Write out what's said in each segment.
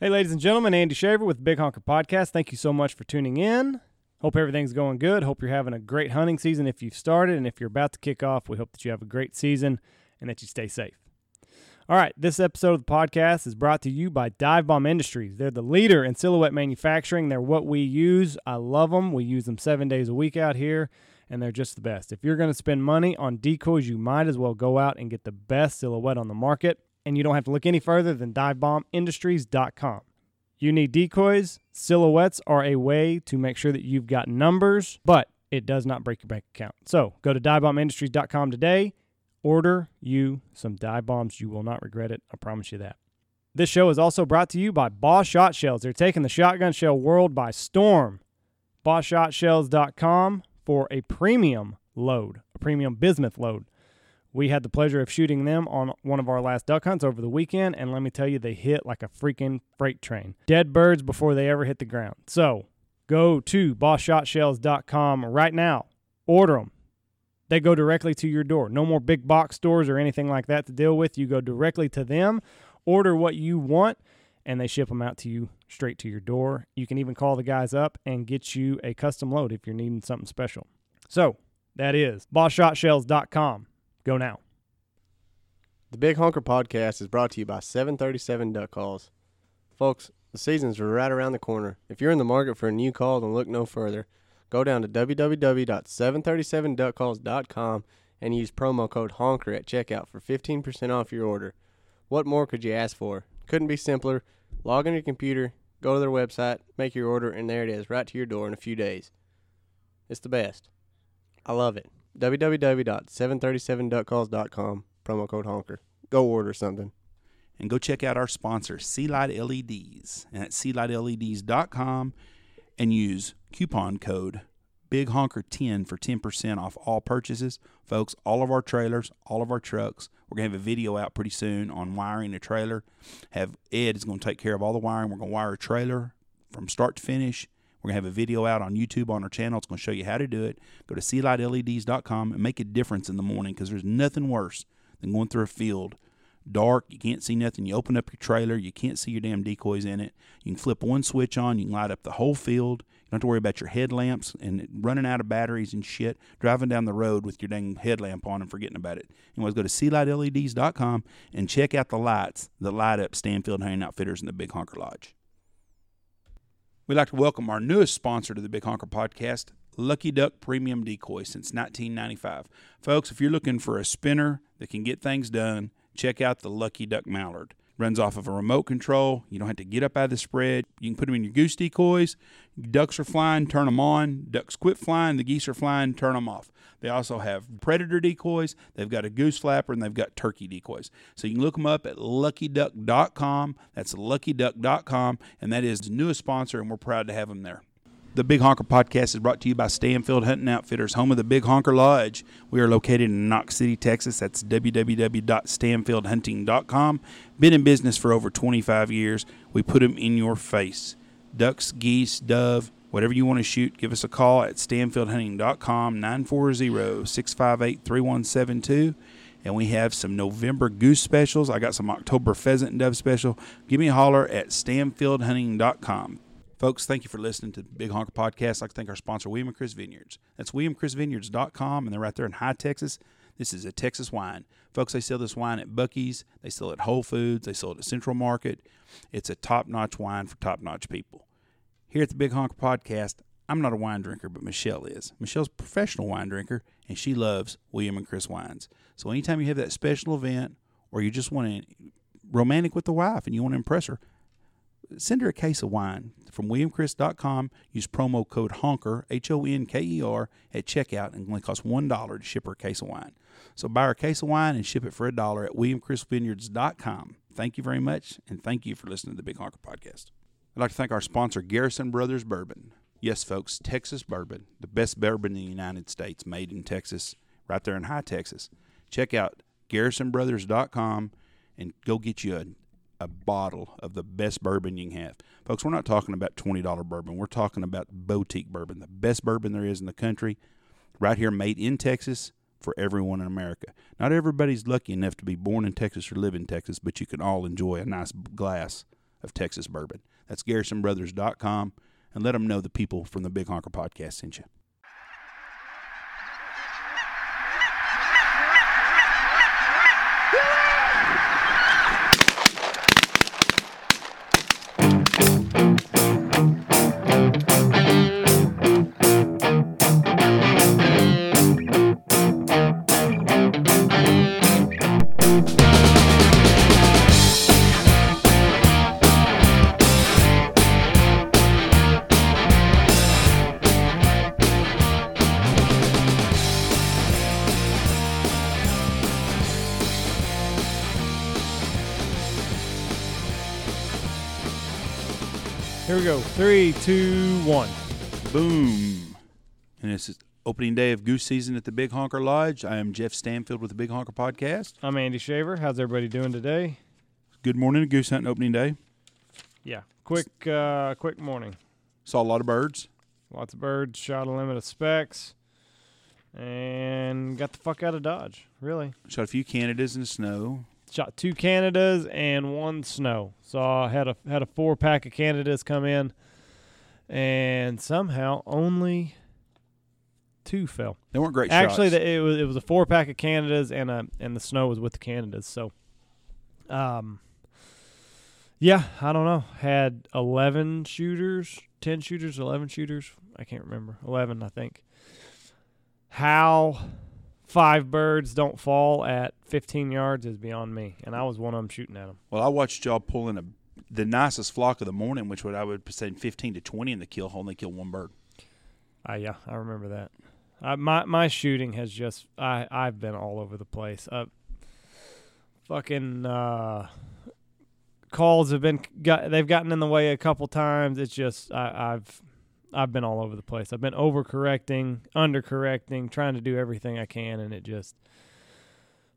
Hey, ladies and gentlemen, Andy Shaver with Big Honker Podcast. Thank you so much for tuning in. Hope everything's going good. Hope you're having a great hunting season if you've started. And if you're about to kick off, we hope that you have a great season and that you stay safe. All right, this episode of the podcast is brought to you by Dive Bomb Industries. They're the leader in silhouette manufacturing. They're what we use. I love them. We use them seven days a week out here, and they're just the best. If you're going to spend money on decoys, you might as well go out and get the best silhouette on the market. And you don't have to look any further than divebombindustries.com. You need decoys. Silhouettes are a way to make sure that you've got numbers, but it does not break your bank account. So go to divebombindustries.com today. Order you some dive bombs. You will not regret it. I promise you that. This show is also brought to you by Boss Shot Shells. They're taking the shotgun shell world by storm. BossShotShells.com for a premium load, a premium bismuth load. We had the pleasure of shooting them on one of our last duck hunts over the weekend, and let me tell you, they hit like a freaking freight train. Dead birds before they ever hit the ground. So go to BossShotShells.com right now. Order them. They go directly to your door. No more big box stores or anything like that to deal with. You go directly to them, order what you want, and they ship them out to you straight to your door. You can even call the guys up and get you a custom load if you're needing something special. So that is BossShotShells.com. Go now. The Big Honker Podcast is brought to you by 737 Duck Calls. Folks, the season's right around the corner. If you're in the market for a new call, then look no further. Go down to www.737duckcalls.com and use promo code HONKER at checkout for 15% off your order. What more could you ask for? Couldn't be simpler. Log on your computer, go to their website, make your order, and there it is, right to your door in a few days. It's the best. I love it. www.737duckcalls.com, promo code HONKER. Go order something. and go check out our sponsor, Sea Light LEDs, and at sealightleds.com and use coupon code Big Honker 10 for 10% off all purchases. Folks, all of our trailers, all of our trucks, we're going to have a video out pretty soon on wiring a trailer. Have Ed is going to take care of all the wiring. We're going to wire a trailer from start to finish. We're going to have a video out on YouTube on our channel. It's going to show you how to do it. Go to sealightleds.com and make a difference in the morning because there's nothing worse than going through a field dark, you can't see nothing. You open up your trailer, you can't see your damn decoys in it. You can flip one switch on, you can light up the whole field. You don't have to worry about your headlamps and running out of batteries and shit, driving down the road with your dang headlamp on and forgetting about it. Anyways, go to sealightleds.com and check out the lights that light up Stanfield Hunting Outfitters in the Big Honker Lodge. We'd like to welcome our newest sponsor to the Big Honker Podcast, Lucky Duck Premium Decoy since 1995. Folks, if you're looking for a spinner that can get things done, check out the Lucky Duck Mallard. Runs off of a remote control. You don't have to get up out of the spread. You can put them in your goose decoys. Ducks are flying, turn them on. Ducks quit flying. The geese are flying, turn them off. They also have predator decoys. They've got a goose flapper and they've got turkey decoys. So you can look them up at luckyduck.com. That's luckyduck.com. And that is the newest sponsor, and we're proud to have them there. The Big Honker Podcast is brought to you by Stanfield Hunting Outfitters, home of the Big Honker Lodge. We are located in Knox City, Texas. That's www.stanfieldhunting.com. Been in business for over 25 years. We put them in your face. Ducks, geese, dove, whatever you want to shoot, give us a call at stanfieldhunting.com, 940 658 3172. And we have some November goose specials. I got some October pheasant and dove special. Give me a holler at stanfieldhunting.com. Folks, thank you for listening to the Big Honker Podcast. I'd like to thank our sponsor, William and Chris Vineyards. That's WilliamChrisVineyards.com, and they're right there in Hye Texas. This is a Texas wine. Folks, they sell this wine at Buc-ee's. They sell it at Whole Foods. They sell it at Central Market. It's a top-notch wine for top-notch people. Here at the Big Honker Podcast, I'm not a wine drinker, but Michelle is. Michelle's a professional wine drinker, and she loves William and Chris wines. So anytime you have that special event, or you just want to romantic with the wife and you want to impress her, send her a case of wine from williamchris.com. Use promo code HONKER, H O N K E R, at checkout, and it only costs $1 to ship her a case of wine. So buy her a case of wine and ship it for a dollar at williamchrisvineyards.com. Thank you very much, and thank you for listening to the Big Honker Podcast. I'd like to thank our sponsor, Garrison Brothers Bourbon. Yes, folks, Texas bourbon, the best bourbon in the United States, made in Texas, right there in Hye Texas. Check out garrisonbrothers.com and go get you a a bottle of the best bourbon you can have. Folks, we're not talking about $20 bourbon. We're talking about boutique bourbon, the best bourbon there is in the country, right here made in Texas for everyone in America. Not everybody's lucky enough to be born in Texas or live in Texas, but you can all enjoy a nice glass of Texas bourbon. That's GarrisonBrothers.com, and let them know the people from the Big Honker Podcast sent you. Three, two, one. Boom. And this is opening day of goose season at the Big Honker Lodge. I am Jeff Stanfield with the Big Honker Podcast. I'm Andy Shaver. How's everybody doing today? Good morning to goose hunting opening day. Yeah. Quick, uh, quick morning. Saw a lot of birds. Lots of birds. Shot a limit of specs, and got the fuck out of Dodge. Really. Shot a few Canadas in the snow. Shot two Canadas and one snow. Saw had a had a four pack of Canadas come in, and somehow only two fell. They weren't great Actually, shots. the, it was it was a four pack of Canadas and a and the snow was with the Canadas. So, um, yeah, I don't know. Had eleven shooters, ten shooters, eleven shooters. I can't remember. Eleven, I think. How five birds don't fall at 15 yards is beyond me, and I was one of them shooting at them. Well, I watched y'all pulling a the nicest flock of the morning, which would I would say fifteen to twenty in the kill hole, and they kill one bird. Uh, yeah, I remember that. I, my my shooting has just I I've been all over the place. Uh, fucking uh, calls have been got they've gotten in the way a couple times. It's just I, I've I've been all over the place. I've been overcorrecting, undercorrecting, trying to do everything I can, and it just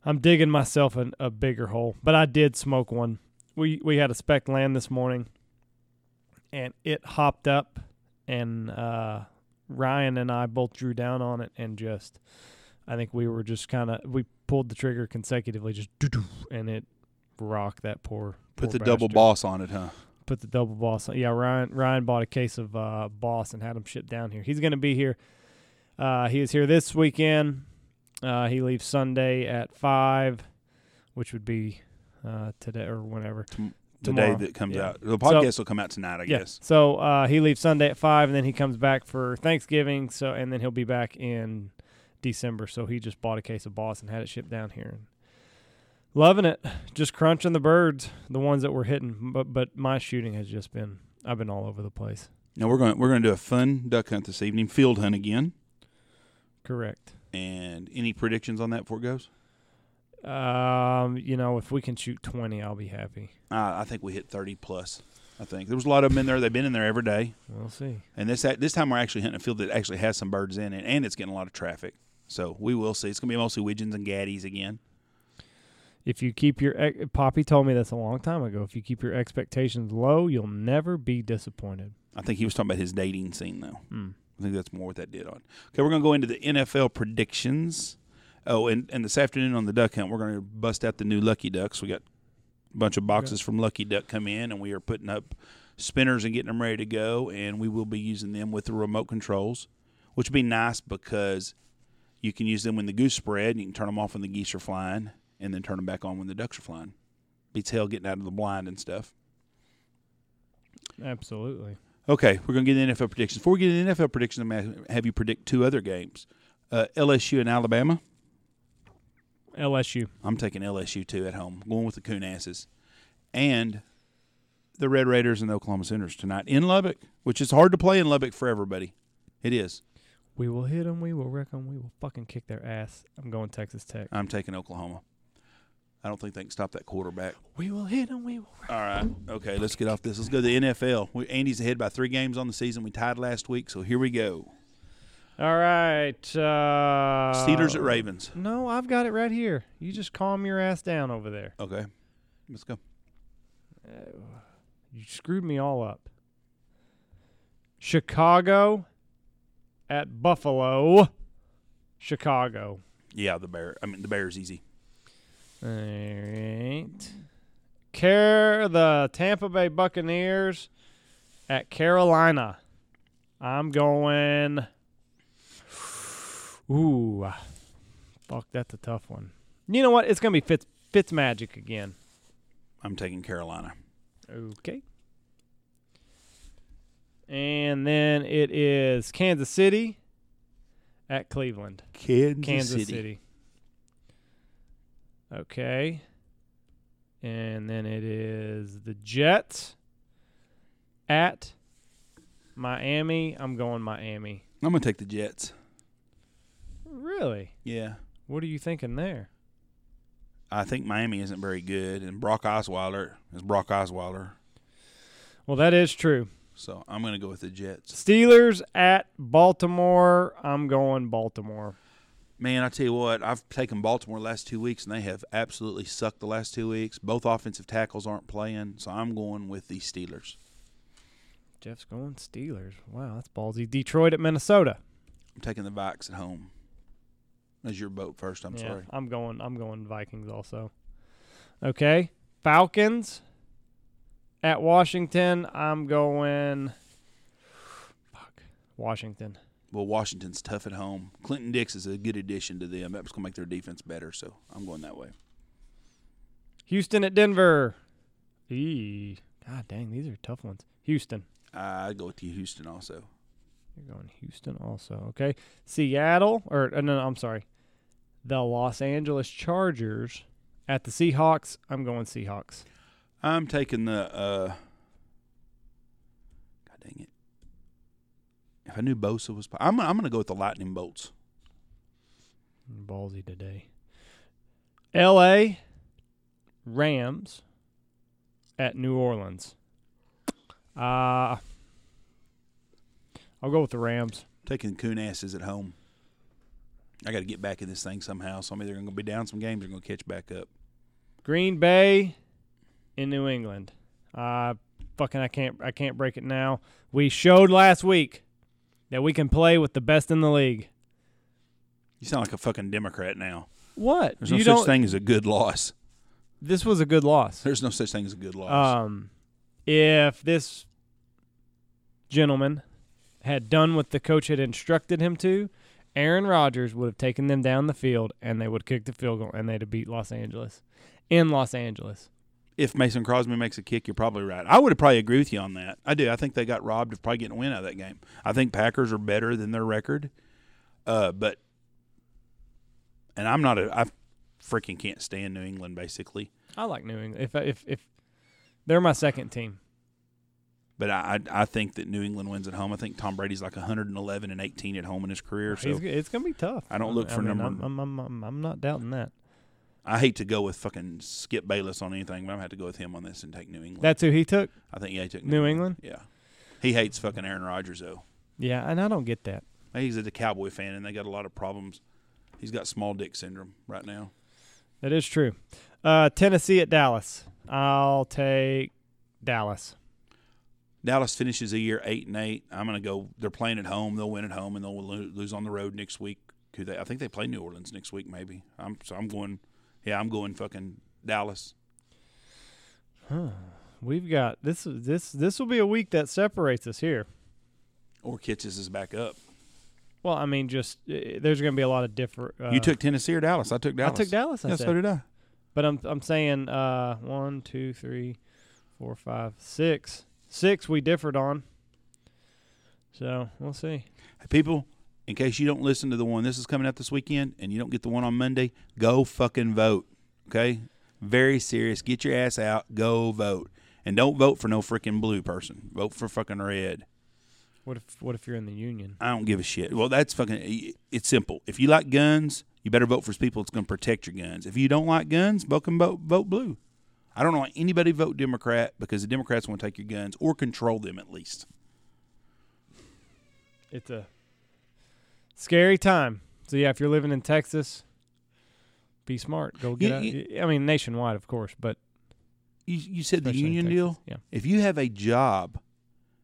I'm digging myself a bigger hole. But I did smoke one. We we had a spec land this morning, and it hopped up, and uh, Ryan and I both drew down on it, and just I think we were just kind of we pulled the trigger consecutively, just and it rocked that poor. Put poor the double boss on it, huh? Put the double boss. on- Yeah, Ryan Ryan bought a case of uh, boss and had him shipped down here. He's going to be here. Uh, he is here this weekend. Uh, he leaves Sunday at five, which would be uh, today or whenever. The day that comes Yeah. out. The podcast will come out tonight, I yeah. guess. So uh, he leaves Sunday at five, and then he comes back for Thanksgiving. So and then he'll be back in December. So he just bought a case of Boss and had it shipped down here. And loving it, just crunching the birds, the ones that were hitting. But but my shooting has just been I've been all over the place. Now we're going we're going to do a fun duck hunt this evening, field hunt again. Correct. And any predictions on that before it goes? Um, you know, if we can shoot twenty, I'll be happy. Uh, I think we hit thirty plus. I think there was a lot of them in there. They've been in there every day, We'll see. and this this time we're actually hunting a field that actually has some birds in it, and it's getting a lot of traffic. So we will see. It's going to be mostly widgeons and gaddies again. If you keep your Poppy told me this a long time ago. If you keep your expectations low, you'll never be disappointed. I think he was talking about his dating scene though. Hmm. I think that's more what that did on. Okay, we're going to go into the NFL predictions. Oh, and, and this afternoon on the duck hunt, we're going to bust out the new Lucky Ducks. We got a bunch of boxes from Lucky Duck come in, and we are putting up spinners and getting them ready to go. And we will be using them with the remote controls, which would be nice because you can use them when the goose spread. And you can turn them off when the geese are flying, and then turn them back on when the ducks are flying. Beats hell getting out of the blind and stuff. Absolutely. Okay, we're going to get the NFL predictions. Before we get into the NFL predictions, I'm going to have you predict two other games uh, LSU and Alabama. LSU. I'm taking LSU too at home, going with the Coon Asses. And the Red Raiders and the Oklahoma Sooners tonight in Lubbock, which is hard to play in Lubbock for everybody. It is. We will hit them. We will wreck them. We will fucking kick their ass. I'm going Texas Tech. I'm taking Oklahoma. I don't think they can stop that quarterback. We will hit them. We will. Wreck All right. Okay, let's get off this. Let's go to the NFL. We, Andy's ahead by three games on the season. We tied last week, so here we go. All right. Uh, Steelers at Ravens. No, I've got it right here. You just calm your ass down over there. Okay. Let's go. You screwed me all up. Chicago at Buffalo. Chicago. Yeah, the Bear. I mean, the Bears easy. All right. Care the Tampa Bay Buccaneers at Carolina. I'm going. Ooh, ah. fuck, that's a tough one. You know what? It's gonna be Fitz Fitz Magic again. I'm taking Carolina. Okay. And then it is Kansas City at Cleveland. Kansas, Kansas City. Okay. And then it is the Jets at Miami. I'm going Miami. I'm gonna take the Jets. Really? Yeah. What are you thinking there? I think Miami isn't very good, and Brock Osweiler is Brock Osweiler. Well, that is true. So I'm gonna go with the Jets. Steelers at Baltimore. I'm going Baltimore. Man, I tell you what, I've taken Baltimore the last two weeks, and they have absolutely sucked the last two weeks. Both offensive tackles aren't playing, so I'm going with the Steelers. Jeff's going Steelers. Wow, that's ballsy. Detroit at Minnesota. I'm taking the Vikes at home. As your boat first. I'm yeah, sorry. I'm going. I'm going Vikings also. Okay, Falcons at Washington. I'm going. Fuck, Washington. Well, Washington's tough at home. Clinton Dix is a good addition to them. That's going to make their defense better, so I'm going that way. Houston at Denver. Eee. God dang, these are tough ones. Houston. I'd go with the Houston also. You're going Houston also. Okay. Seattle or uh, no, no, I'm sorry. The Los Angeles Chargers at the Seahawks. I'm going Seahawks. I'm taking the. Uh, God dang it! If I knew Bosa was, I'm I'm going to go with the Lightning Bolts. Ballsy today. L.A. Rams at New Orleans. Uh I'll go with the Rams. taking coon asses at home. I got to get back in this thing somehow. So I'm either going to be down some games or going to catch back up. Green Bay in New England. Uh fucking I can't I can't break it now. We showed last week that we can play with the best in the league. You sound like a fucking Democrat now. What? There's no you such thing as a good loss. This was a good loss. There's no such thing as a good loss. Um, if this gentleman had done what the coach had instructed him to, Aaron Rodgers would have taken them down the field and they would kick the field goal and they'd have beat Los Angeles in Los Angeles. if Mason Crosby makes a kick, you're probably right. I would have probably agree with you on that. I do. I think they got robbed of probably getting a win out of that game. I think Packers are better than their record. Uh, but and I'm not a I freaking can't stand New England basically. I like New England. If if if they're my second team, But I I I think that New England wins at home. I think Tom Brady's like 111 and 18 at home in his career. So g- it's gonna be tough. I don't look for mean, number- I'm, I'm, I'm, I'm not doubting that. I hate to go with fucking Skip Bayless on anything, but I'm gonna have to go with him on this and take New England. That's who he took. I think yeah, he took New England? Yeah, he hates fucking Aaron Rodgers though. Yeah, and I don't get that. He's a Cowboy fan, and they got a lot of problems. He's got small dick syndrome right now. That is true. Uh, Tennessee at Dallas. I'll take Dallas. Dallas finishes the year eight and eight. I'm gonna go. They're playing at home. They'll win at home, and they'll lose on the road next week. Who they? I think they play New Orleans next week. Maybe. I'm so I'm going. Yeah, I'm going fucking Dallas. We've got this. This this will be a week that separates us here. Or Kitches is back up. Well, I mean, just uh, there's going to be a lot of different. Uh, you took Tennessee or Dallas? I took Dallas. I took Dallas. I Yeah, said. so did I. But I'm I'm saying uh, one, two, three, four, five, six, six. We differed on. So we'll see. People, in case you don't listen to the one this is coming out this weekend and you don't get the one on Monday, go fucking vote. Okay? Very serious. Get your ass out. Go vote. And don't vote for no freaking blue person. Vote for fucking red. What if what if you're in the union? I don't give a shit. Well, that's fucking. It's simple. If you like guns, you better vote for people that's going to protect your guns. If you don't like guns, vote vote vote blue. I don't want anybody vote Democrat because the Democrats want to take your guns or control them at least. It's a scary time. So yeah, if you're living in Texas, be smart. Go get You- out. I mean, nationwide, of course, but You you said the union deal. Yeah, If you have a job,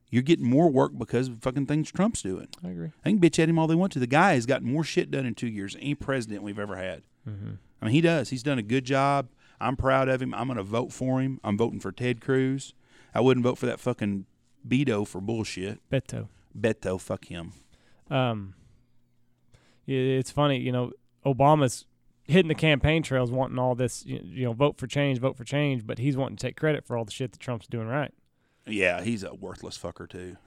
you're getting more work because of fucking things Trump's doing. I agree. They can bitch at him all they want to. The guy has gotten more shit done in two years than any president we've ever had. Mm-hmm. I mean, he does. He's done a good job. I'm proud of him. I'm going to vote for him. I'm voting for Ted Cruz. I wouldn't vote for that fucking Beto for bullshit. Beto. Beto, fuck him. Um, it's funny, you know, Obama's hitting the campaign trails, wanting all this, you know, vote for change, vote for change, but he's wanting to take credit for all the shit that Trump's doing right. Yeah, he's a worthless fucker too.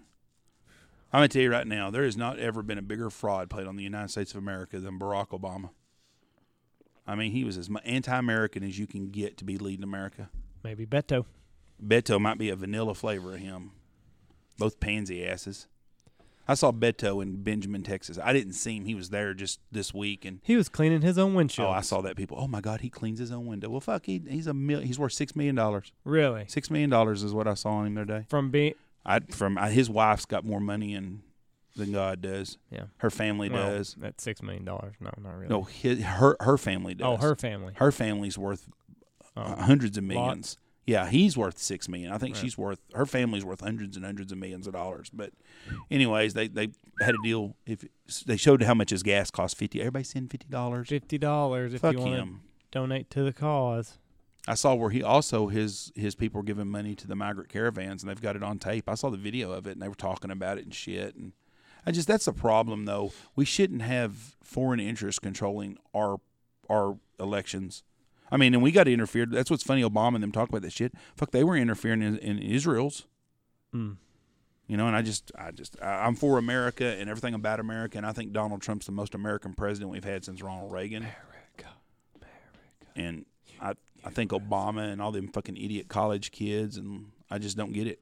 I'm gonna tell you right now, there has not ever been a bigger fraud played on the United States of America than Barack Obama. I mean, he was as anti-American as you can get to be leading America. Maybe Beto. Beto might be a vanilla flavor of him. Both pansy asses. I saw Beto in Benjamin, Texas. I didn't see him. He was there just this week, and He was cleaning his own windshield. oh, I saw that. People, oh my God, he cleans his own window. Well, fuck, he, he's a mil- he's worth six million dollars. Really? Six million dollars is what I saw on him the other day. From being I from I, his wife's got more money in, than God does. Yeah. her family well, does. That's six million dollars. No, not really. No, his, her her family does. Oh, her family. her family's worth Oh. uh, hundreds of Lots. millions. Yeah, he's worth six million. I think Right. she's worth her family's worth hundreds and hundreds of millions of dollars. But, anyways, they they had a deal. If they showed how much his gas cost fifty, everybody send fifty dollars. Fifty dollars if Fuck you want to him. donate to the cause. I saw where he also his his people were giving money to the migrant caravans, and they've got it on tape. I saw the video of it, and they were talking about it and shit. And I just that's the problem, though. We shouldn't have foreign interests controlling our our elections. I mean, and we got interfered. That's what's funny. Obama and them talk about that shit. Fuck, they were interfering in, in Israel's. Mm. You know, and I just, I just, I, I'm for America and everything about America, and I think Donald Trump's the most American president we've had since Ronald Reagan. America, America. And I, I think Obama and all them fucking idiot college kids, and I just don't get it.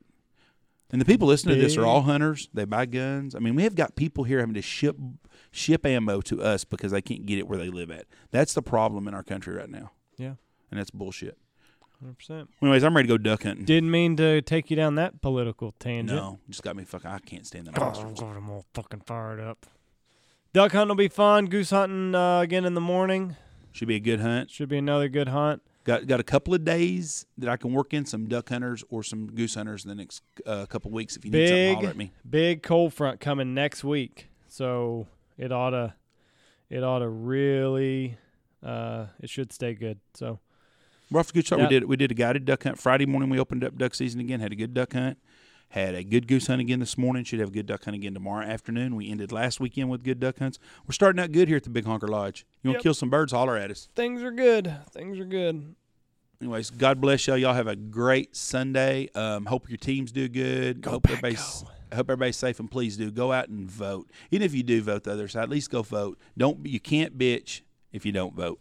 And the people listening to this are all hunters. They buy guns. I mean, we have got people here having to ship ship ammo to us because they can't get it where they live at. That's the problem in our country right now. Yeah. and that's bullshit. Hundred percent. Anyways, I'm ready to go duck hunting. Didn't mean to take you down that political tangent. no, just got me fucking. I can't stand the Oh. God, I'm all fucking fired up. Duck hunting will be fun. Goose hunting uh, again in the morning. Should be a good hunt. Should be another good hunt. Got got a couple of days that I can work in some duck hunters or some goose hunters in the next uh, couple of weeks. If you need something, Big, holler at me. big cold front coming next week, so it ought to, it ought to really, uh, it should stay good. So We're off to a good start. Yep. We did we did a guided duck hunt Friday morning. We opened up duck season again. Had a good duck hunt. Had a good goose hunt again this morning. Should have a good duck hunt again tomorrow afternoon. We ended last weekend with good duck hunts. We're starting out good here at the Big Honker Lodge. You want to Yep. kill some birds? Holler at us. things are good. Things are good. Anyways, God bless y'all. Y'all have a great Sunday. Um, hope your teams do good. Go hope everybody's go. I hope everybody's safe and please do go out and vote. Even if you do vote the other side, at least go vote. Don't you can't bitch if you don't vote.